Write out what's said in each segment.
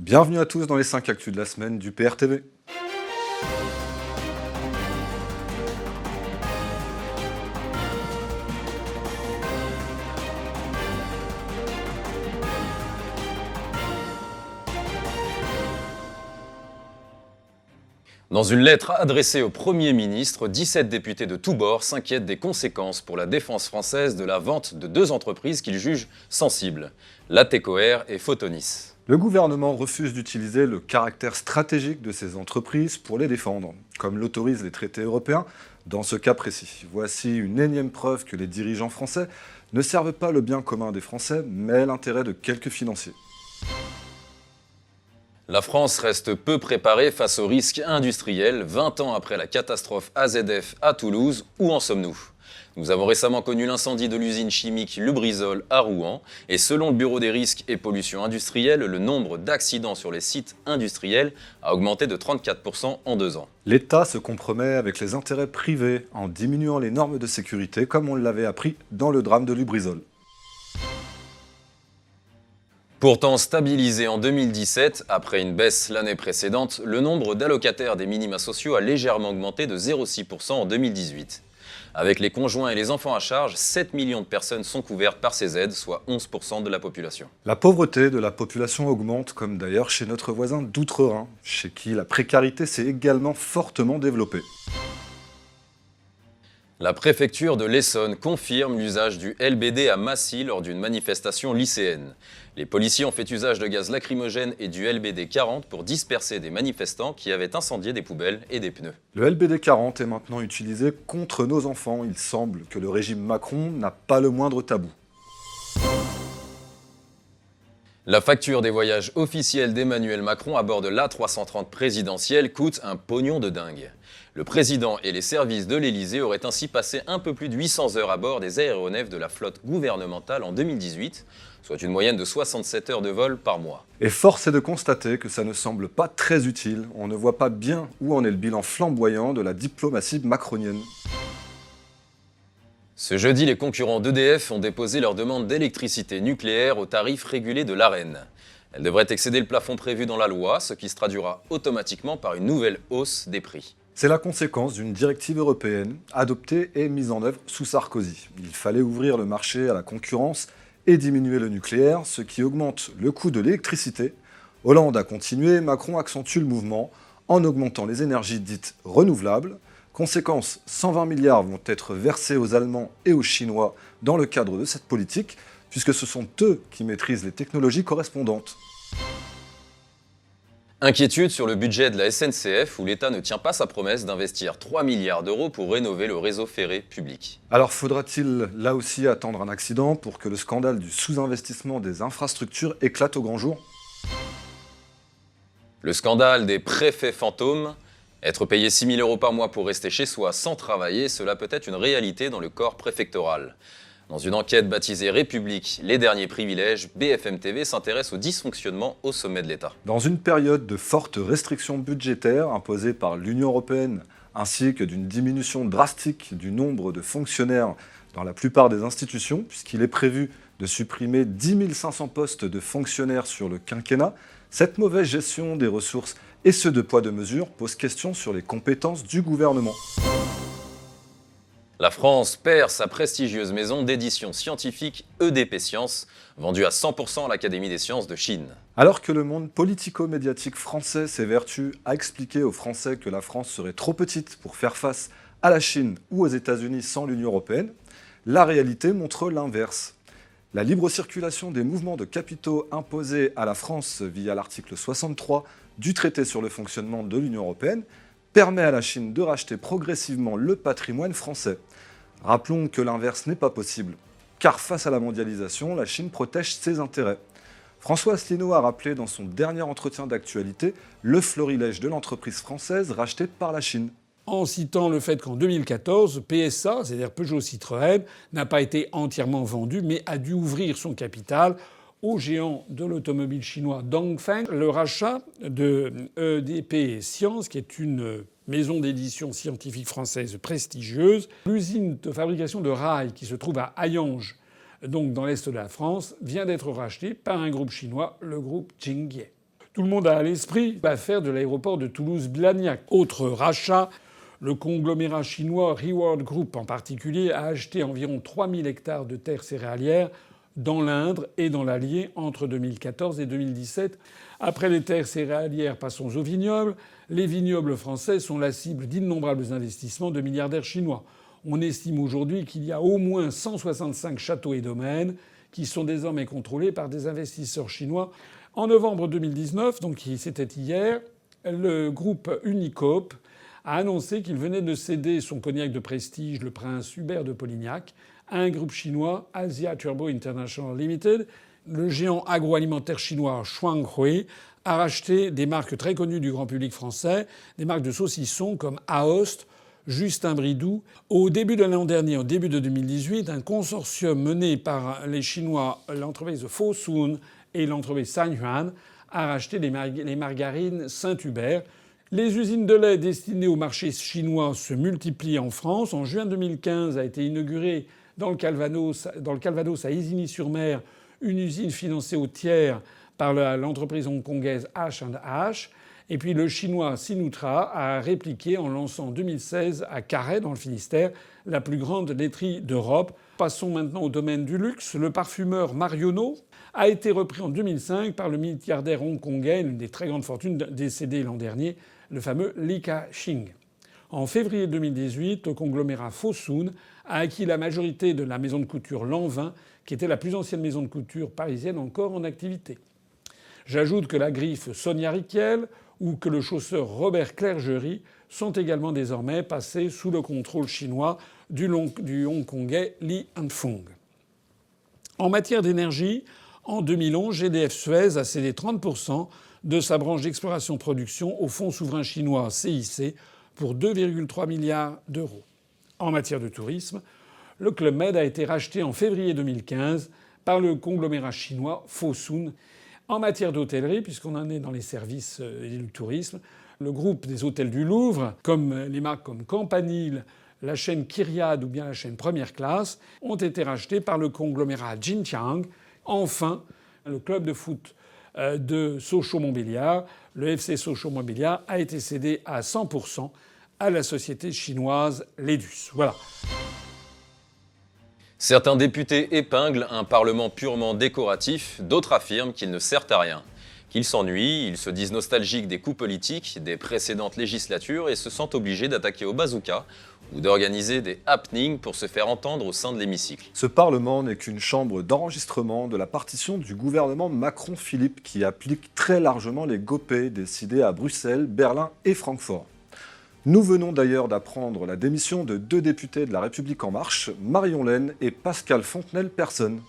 Bienvenue à tous dans les 5 actus de la semaine du PRTV. Dans une lettre adressée au Premier ministre, 17 députés de tous bords s'inquiètent des conséquences pour la défense française de la vente de deux entreprises qu'ils jugent sensibles, Latécoère et Photonis. Le gouvernement refuse d'utiliser le caractère stratégique de ces entreprises pour les défendre, comme l'autorisent les traités européens dans ce cas précis. Voici une énième preuve que les dirigeants français ne servent pas le bien commun des Français, mais l'intérêt de quelques financiers. La France reste peu préparée face aux risques industriels 20 ans après la catastrophe AZF à Toulouse. Où en sommes-nous? Nous avons récemment connu l'incendie de l'usine chimique Lubrizol à Rouen et selon le Bureau des risques et pollution industrielle, le nombre d'accidents sur les sites industriels a augmenté de 34% en deux ans. L'État se compromet avec les intérêts privés en diminuant les normes de sécurité comme on l'avait appris dans le drame de Lubrizol. Pourtant stabilisé en 2017, après une baisse l'année précédente, le nombre d'allocataires des minima sociaux a légèrement augmenté de 0,6% en 2018. Avec les conjoints et les enfants à charge, 7 millions de personnes sont couvertes par ces aides, soit 11% de la population. La pauvreté de la population augmente, comme d'ailleurs chez notre voisin d'Outre-Rhin, chez qui la précarité s'est également fortement développée. La préfecture de l'Essonne confirme l'usage du LBD à Massy lors d'une manifestation lycéenne. Les policiers ont fait usage de gaz lacrymogène et du LBD 40 pour disperser des manifestants qui avaient incendié des poubelles et des pneus. Le LBD 40 est maintenant utilisé contre nos enfants. Il semble que le régime Macron n'a pas le moindre tabou. La facture des voyages officiels d'Emmanuel Macron à bord de l'A330 présidentielle coûte un pognon de dingue. Le président et les services de l'Élysée auraient ainsi passé un peu plus de 800 heures à bord des aéronefs de la flotte gouvernementale en 2018, soit une moyenne de 67 heures de vol par mois. Et force est de constater que ça ne semble pas très utile. On ne voit pas bien où en est le bilan flamboyant de la diplomatie macronienne. Ce jeudi, les concurrents d'EDF ont déposé leur demande d'électricité nucléaire au tarif régulé de l'AREN. Elle devrait excéder le plafond prévu dans la loi, ce qui se traduira automatiquement par une nouvelle hausse des prix. C'est la conséquence d'une directive européenne adoptée et mise en œuvre sous Sarkozy. Il fallait ouvrir le marché à la concurrence et diminuer le nucléaire, ce qui augmente le coût de l'électricité. Hollande a continué, Macron accentue le mouvement en augmentant les énergies dites renouvelables. Conséquence, 120 milliards vont être versés aux Allemands et aux Chinois dans le cadre de cette politique, puisque ce sont eux qui maîtrisent les technologies correspondantes. Inquiétude sur le budget de la SNCF où l'État ne tient pas sa promesse d'investir 3 milliards d'euros pour rénover le réseau ferré public. Alors faudra-t-il là aussi attendre un accident pour que le scandale du sous-investissement des infrastructures éclate au grand jour? Le scandale des préfets fantômes être payé 6 000 euros par mois pour rester chez soi sans travailler, cela peut être une réalité dans le corps préfectoral. Dans une enquête baptisée République, les derniers privilèges, BFM TV s'intéresse au dysfonctionnement au sommet de l'État. Dans une période de fortes restrictions budgétaires imposées par l'Union européenne, ainsi que d'une diminution drastique du nombre de fonctionnaires dans la plupart des institutions, puisqu'il est prévu de supprimer 10 500 postes de fonctionnaires sur le quinquennat, cette mauvaise gestion des ressources et ce de poids de mesure pose question sur les compétences du gouvernement. La France perd sa prestigieuse maison d'édition scientifique EDP Sciences, vendue à 100% à l'Académie des sciences de Chine. Alors que le monde politico-médiatique français s'évertue à expliquer aux Français que la France serait trop petite pour faire face à la Chine ou aux États-Unis sans l'Union européenne, la réalité montre l'inverse. La libre circulation des mouvements de capitaux imposés à la France via l'article 63 du traité sur le fonctionnement de l'Union européenne permet à la Chine de racheter progressivement le patrimoine français. Rappelons que l'inverse n'est pas possible, car face à la mondialisation, la Chine protège ses intérêts. François Asselineau a rappelé dans son dernier entretien d'actualité le florilège de l'entreprise française rachetée par la Chine. En citant le fait qu'en 2014, PSA, c'est-à-dire Peugeot Citroën, n'a pas été entièrement vendu, mais a dû ouvrir son capital au géant de l'automobile chinois Dongfeng le rachat de EDP Science, qui est une maison d'édition scientifique française prestigieuse. L'usine de fabrication de rails qui se trouve à Hayange, donc dans l'est de la France, vient d'être rachetée par un groupe chinois, le groupe Jingye. Tout le monde a à l'esprit l'affaire de l'aéroport de Toulouse-Blagnac. Autre rachat, le conglomérat chinois Reward Group en particulier a acheté environ 3000 hectares de terres céréalières dans l'Indre et dans l'Allier entre 2014 et 2017. Après les terres céréalières, passons aux vignobles. Les vignobles français sont la cible d'innombrables investissements de milliardaires chinois. On estime aujourd'hui qu'il y a au moins 165 châteaux et domaines qui sont désormais contrôlés par des investisseurs chinois. En novembre 2019, donc c'était hier, le groupe Unicope a annoncé qu'il venait de céder son cognac de prestige, le prince Hubert de Polignac, un groupe chinois, Asia Turbo International Limited. Le géant agroalimentaire chinois Shuanghui a racheté des marques très connues du grand public français, des marques de saucissons comme Aoste, Justin Bridou. Au début de l'an dernier, au début de 2018, un consortium mené par les Chinois, l'entreprise Fosun et l'entreprise Sanyuan, a racheté les, margarines Saint-Hubert. Les usines de lait destinées au marché chinois se multiplient en France. En juin 2015 a été inaugurée dans le Calvados, à Isigny-sur-Mer une usine financée au tiers par l'entreprise hongkongaise H&H. Et puis le chinois Sinutra a répliqué en lançant en 2016 à Carhaix, dans le Finistère, la plus grande laiterie d'Europe. Passons maintenant au domaine du luxe. Le parfumeur Marionneau a été repris en 2005 par le milliardaire hongkongais, une des très grandes fortunes décédées l'an dernier, le fameux Li Ka-shing. En février 2018, le conglomérat Fosun a acquis la majorité de la maison de couture Lanvin, qui était la plus ancienne maison de couture parisienne encore en activité. J'ajoute que la griffe Sonia Riquel ou que le chausseur Robert Clergerie sont également désormais passés sous le contrôle chinois du, hongkongais Li Hanfeng. En matière d'énergie, en 2011, GDF Suez a cédé 30% de sa branche d'exploration-production au fonds souverain chinois CIC pour 2,3 milliards d'euros. En matière de tourisme, le Club Med a été racheté en février 2015 par le conglomérat chinois Fosun en matière d'hôtellerie, puisqu'on en est dans les services euh, et le tourisme, le groupe des hôtels du Louvre, comme euh, les marques comme Campanile, la chaîne Kyriade ou bien la chaîne Première Classe, ont été rachetés par le conglomérat Jinjiang. Enfin, le club de foot de Sochaux-Montbéliard, le FC Sochaux-Montbéliard, a été cédé à 100% à la société chinoise Ledus. Voilà. Certains députés épinglent un Parlement purement décoratif, d'autres affirment qu'il ne sert à rien. Qu'ils s'ennuient, ils se disent nostalgiques des coups politiques des précédentes législatures et se sentent obligés d'attaquer au bazooka ou d'organiser des happenings pour se faire entendre au sein de l'hémicycle. Ce Parlement n'est qu'une chambre d'enregistrement de la partition du gouvernement Macron-Philippe qui applique très largement les GOPÉ décidés à Bruxelles, Berlin et Francfort. Nous venons d'ailleurs d'apprendre la démission de deux députés de La République En Marche, Marion Laine et Pascal Fontenelle-Personne.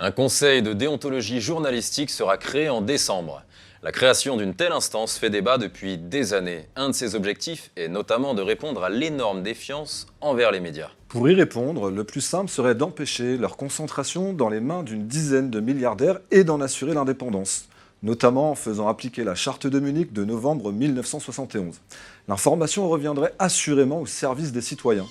Un conseil de déontologie journalistique sera créé en décembre. La création d'une telle instance fait débat depuis des années. Un de ses objectifs est notamment de répondre à l'énorme défiance envers les médias. Pour y répondre, le plus simple serait d'empêcher leur concentration dans les mains d'une dizaine de milliardaires et d'en assurer l'indépendance notamment en faisant appliquer la charte de Munich de novembre 1971. L'information reviendrait assurément au service des citoyens.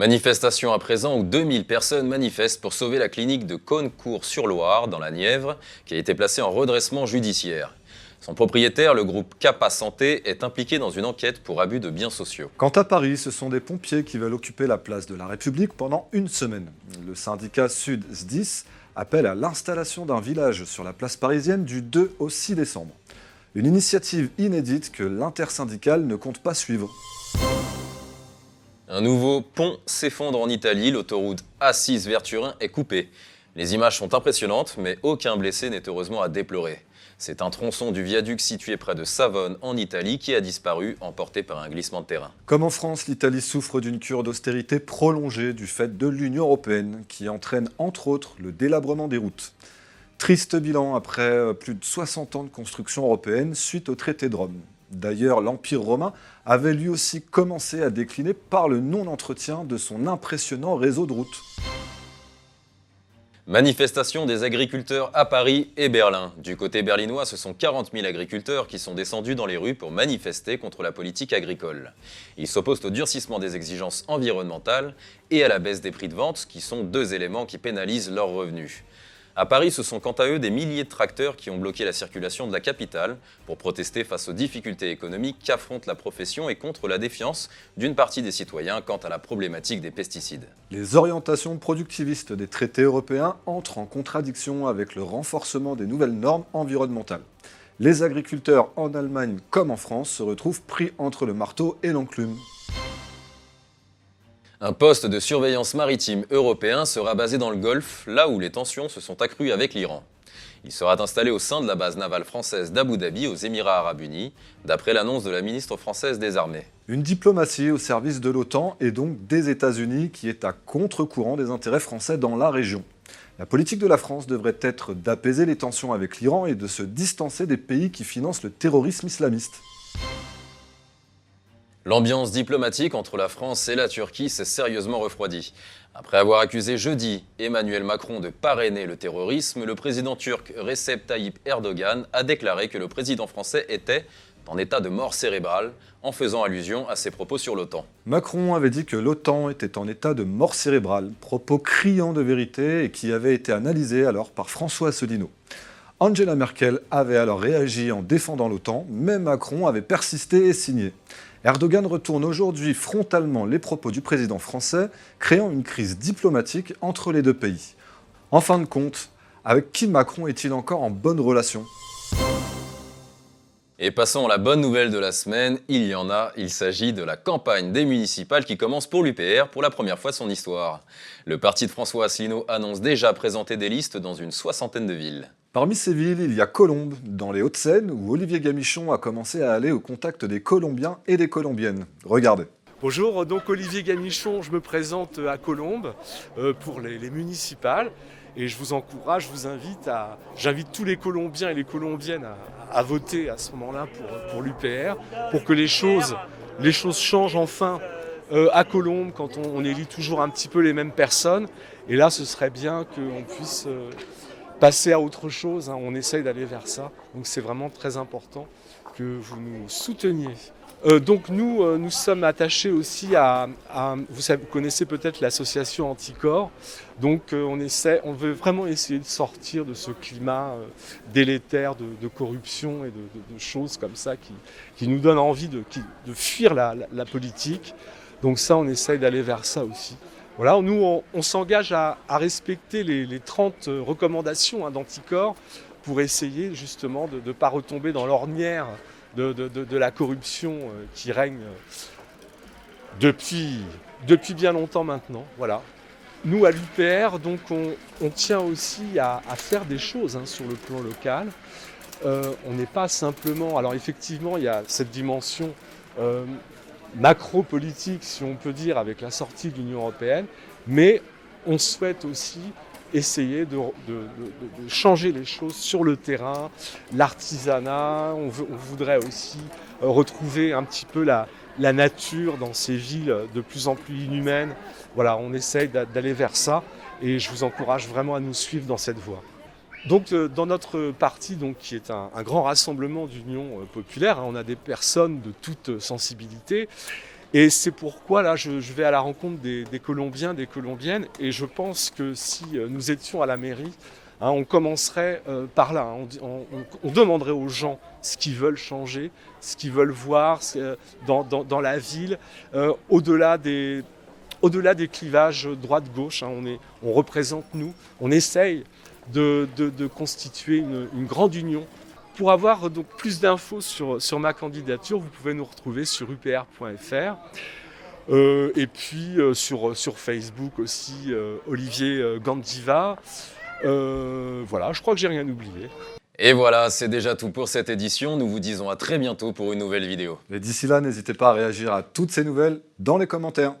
Manifestation à présent où 2000 personnes manifestent pour sauver la clinique de Cônecourt-sur-Loire dans la Nièvre, qui a été placée en redressement judiciaire. Son propriétaire, le groupe Capa Santé, est impliqué dans une enquête pour abus de biens sociaux. Quant à Paris, ce sont des pompiers qui veulent occuper la place de la République pendant une semaine. Le syndicat Sud SDIS appelle à l'installation d'un village sur la place parisienne du 2 au 6 décembre. Une initiative inédite que l'intersyndicale ne compte pas suivre. Un nouveau pont s'effondre en Italie, l'autoroute A6 vers Turin est coupée. Les images sont impressionnantes, mais aucun blessé n'est heureusement à déplorer. C'est un tronçon du viaduc situé près de Savone, en Italie, qui a disparu, emporté par un glissement de terrain. Comme en France, l'Italie souffre d'une cure d'austérité prolongée du fait de l'Union européenne, qui entraîne entre autres le délabrement des routes. Triste bilan après euh, plus de 60 ans de construction européenne suite au traité de Rome. D'ailleurs, l'Empire romain avait lui aussi commencé à décliner par le non-entretien de son impressionnant réseau de routes. Manifestation des agriculteurs à Paris et Berlin. Du côté berlinois, ce sont 40 000 agriculteurs qui sont descendus dans les rues pour manifester contre la politique agricole. Ils s'opposent au durcissement des exigences environnementales et à la baisse des prix de vente, qui sont deux éléments qui pénalisent leurs revenus. À Paris, ce sont quant à eux des milliers de tracteurs qui ont bloqué la circulation de la capitale pour protester face aux difficultés économiques qu'affronte la profession et contre la défiance d'une partie des citoyens quant à la problématique des pesticides. Les orientations productivistes des traités européens entrent en contradiction avec le renforcement des nouvelles normes environnementales. Les agriculteurs en Allemagne comme en France se retrouvent pris entre le marteau et l'enclume. Un poste de surveillance maritime européen sera basé dans le Golfe, là où les tensions se sont accrues avec l'Iran. Il sera installé au sein de la base navale française d'Abu Dhabi aux Émirats arabes unis, d'après l'annonce de la ministre française des Armées. Une diplomatie au service de l'OTAN et donc des États-Unis qui est à contre-courant des intérêts français dans la région. La politique de la France devrait être d'apaiser les tensions avec l'Iran et de se distancer des pays qui financent le terrorisme islamiste. L'ambiance diplomatique entre la France et la Turquie s'est sérieusement refroidie. Après avoir accusé jeudi Emmanuel Macron de parrainer le terrorisme, le président turc Recep Tayyip Erdogan a déclaré que le président français était en état de mort cérébrale, en faisant allusion à ses propos sur l'OTAN. Macron avait dit que l'OTAN était en état de mort cérébrale, propos criants de vérité et qui avait été analysé alors par François Asselineau. Angela Merkel avait alors réagi en défendant l'OTAN, mais Macron avait persisté et signé. Erdogan retourne aujourd'hui frontalement les propos du président français, créant une crise diplomatique entre les deux pays. En fin de compte, avec qui Macron est-il encore en bonne relation? Et passons à la bonne nouvelle de la semaine, il y en a, il s'agit de la campagne des municipales qui commence pour l'UPR pour la première fois de son histoire. Le parti de François Asselineau annonce déjà présenter des listes dans une soixantaine de villes. Parmi ces villes, il y a Colombes, dans les Hauts-de-Seine, où Olivier Gamichon a commencé à aller au contact des Colombiens et des Colombiennes. Regardez. Bonjour, donc Olivier Gamichon, je me présente à Colombes euh, pour les, municipales et je vous encourage, je vous invite à, j'invite tous les Colombiens et les Colombiennes à, voter à ce moment-là pour, l'UPR, pour que les choses, les choses changent enfin euh, à Colombes quand on, élit toujours un petit peu les mêmes personnes. Et là, ce serait bien qu'on puisse euh, passer à autre chose. Hein. On essaye d'aller vers ça. Donc c'est vraiment très important que vous nous souteniez. Euh, donc nous, euh, nous sommes attachés aussi à, vous, connaissez peut-être l'association Anticorps. Donc euh, on essaie, on veut vraiment essayer de sortir de ce climat délétère de, corruption et de, choses comme ça qui, nous donnent envie de, de fuir la, la, politique. Donc ça, on essaye d'aller vers ça aussi. Voilà, nous, on, s'engage à, respecter les, 30 recommandations hein, d'Anticorps pour essayer justement de ne pas retomber dans l'ornière de, la corruption euh, qui règne depuis, depuis bien longtemps maintenant. Nous, à l'UPR, on, tient aussi à, faire des choses hein, sur le plan local. Euh, on n'est pas simplement. Alors, effectivement, il y a cette dimension euh, macro-politique, si on peut dire, avec la sortie de l'Union européenne, mais on souhaite aussi essayer de, changer les choses sur le terrain, l'artisanat, on, voudrait aussi euh, retrouver un petit peu la, nature dans ces villes de plus en plus inhumaines. Voilà, on essaye d'aller vers ça et je vous encourage vraiment à nous suivre dans cette voie. Donc euh, dans notre parti, donc, qui est un, grand rassemblement d'union euh, populaire, hein, on a des personnes de toute sensibilité. Et c'est pourquoi là, je, vais à la rencontre des, Colombiens, des Colombiennes, et je pense que si euh, nous étions à la mairie, hein, on commencerait par là. Hein. on, demanderait aux gens ce qu'ils veulent changer, ce qu'ils veulent voir dans, la ville, au-delà des, au-delà des clivages droite-gauche. on, on représente nous, on essaye de, constituer une, grande union. Pour avoir donc plus d'infos sur, sur ma candidature, vous pouvez nous retrouver sur upr.fr. Euh, et puis euh, sur, sur Facebook aussi, euh, Olivier Gandiva. voilà, je crois que j'ai rien oublié. Et voilà, c'est déjà tout pour cette édition. Nous vous disons à très bientôt pour une nouvelle vidéo. Et d'ici là, n'hésitez pas à réagir à toutes ces nouvelles dans les commentaires.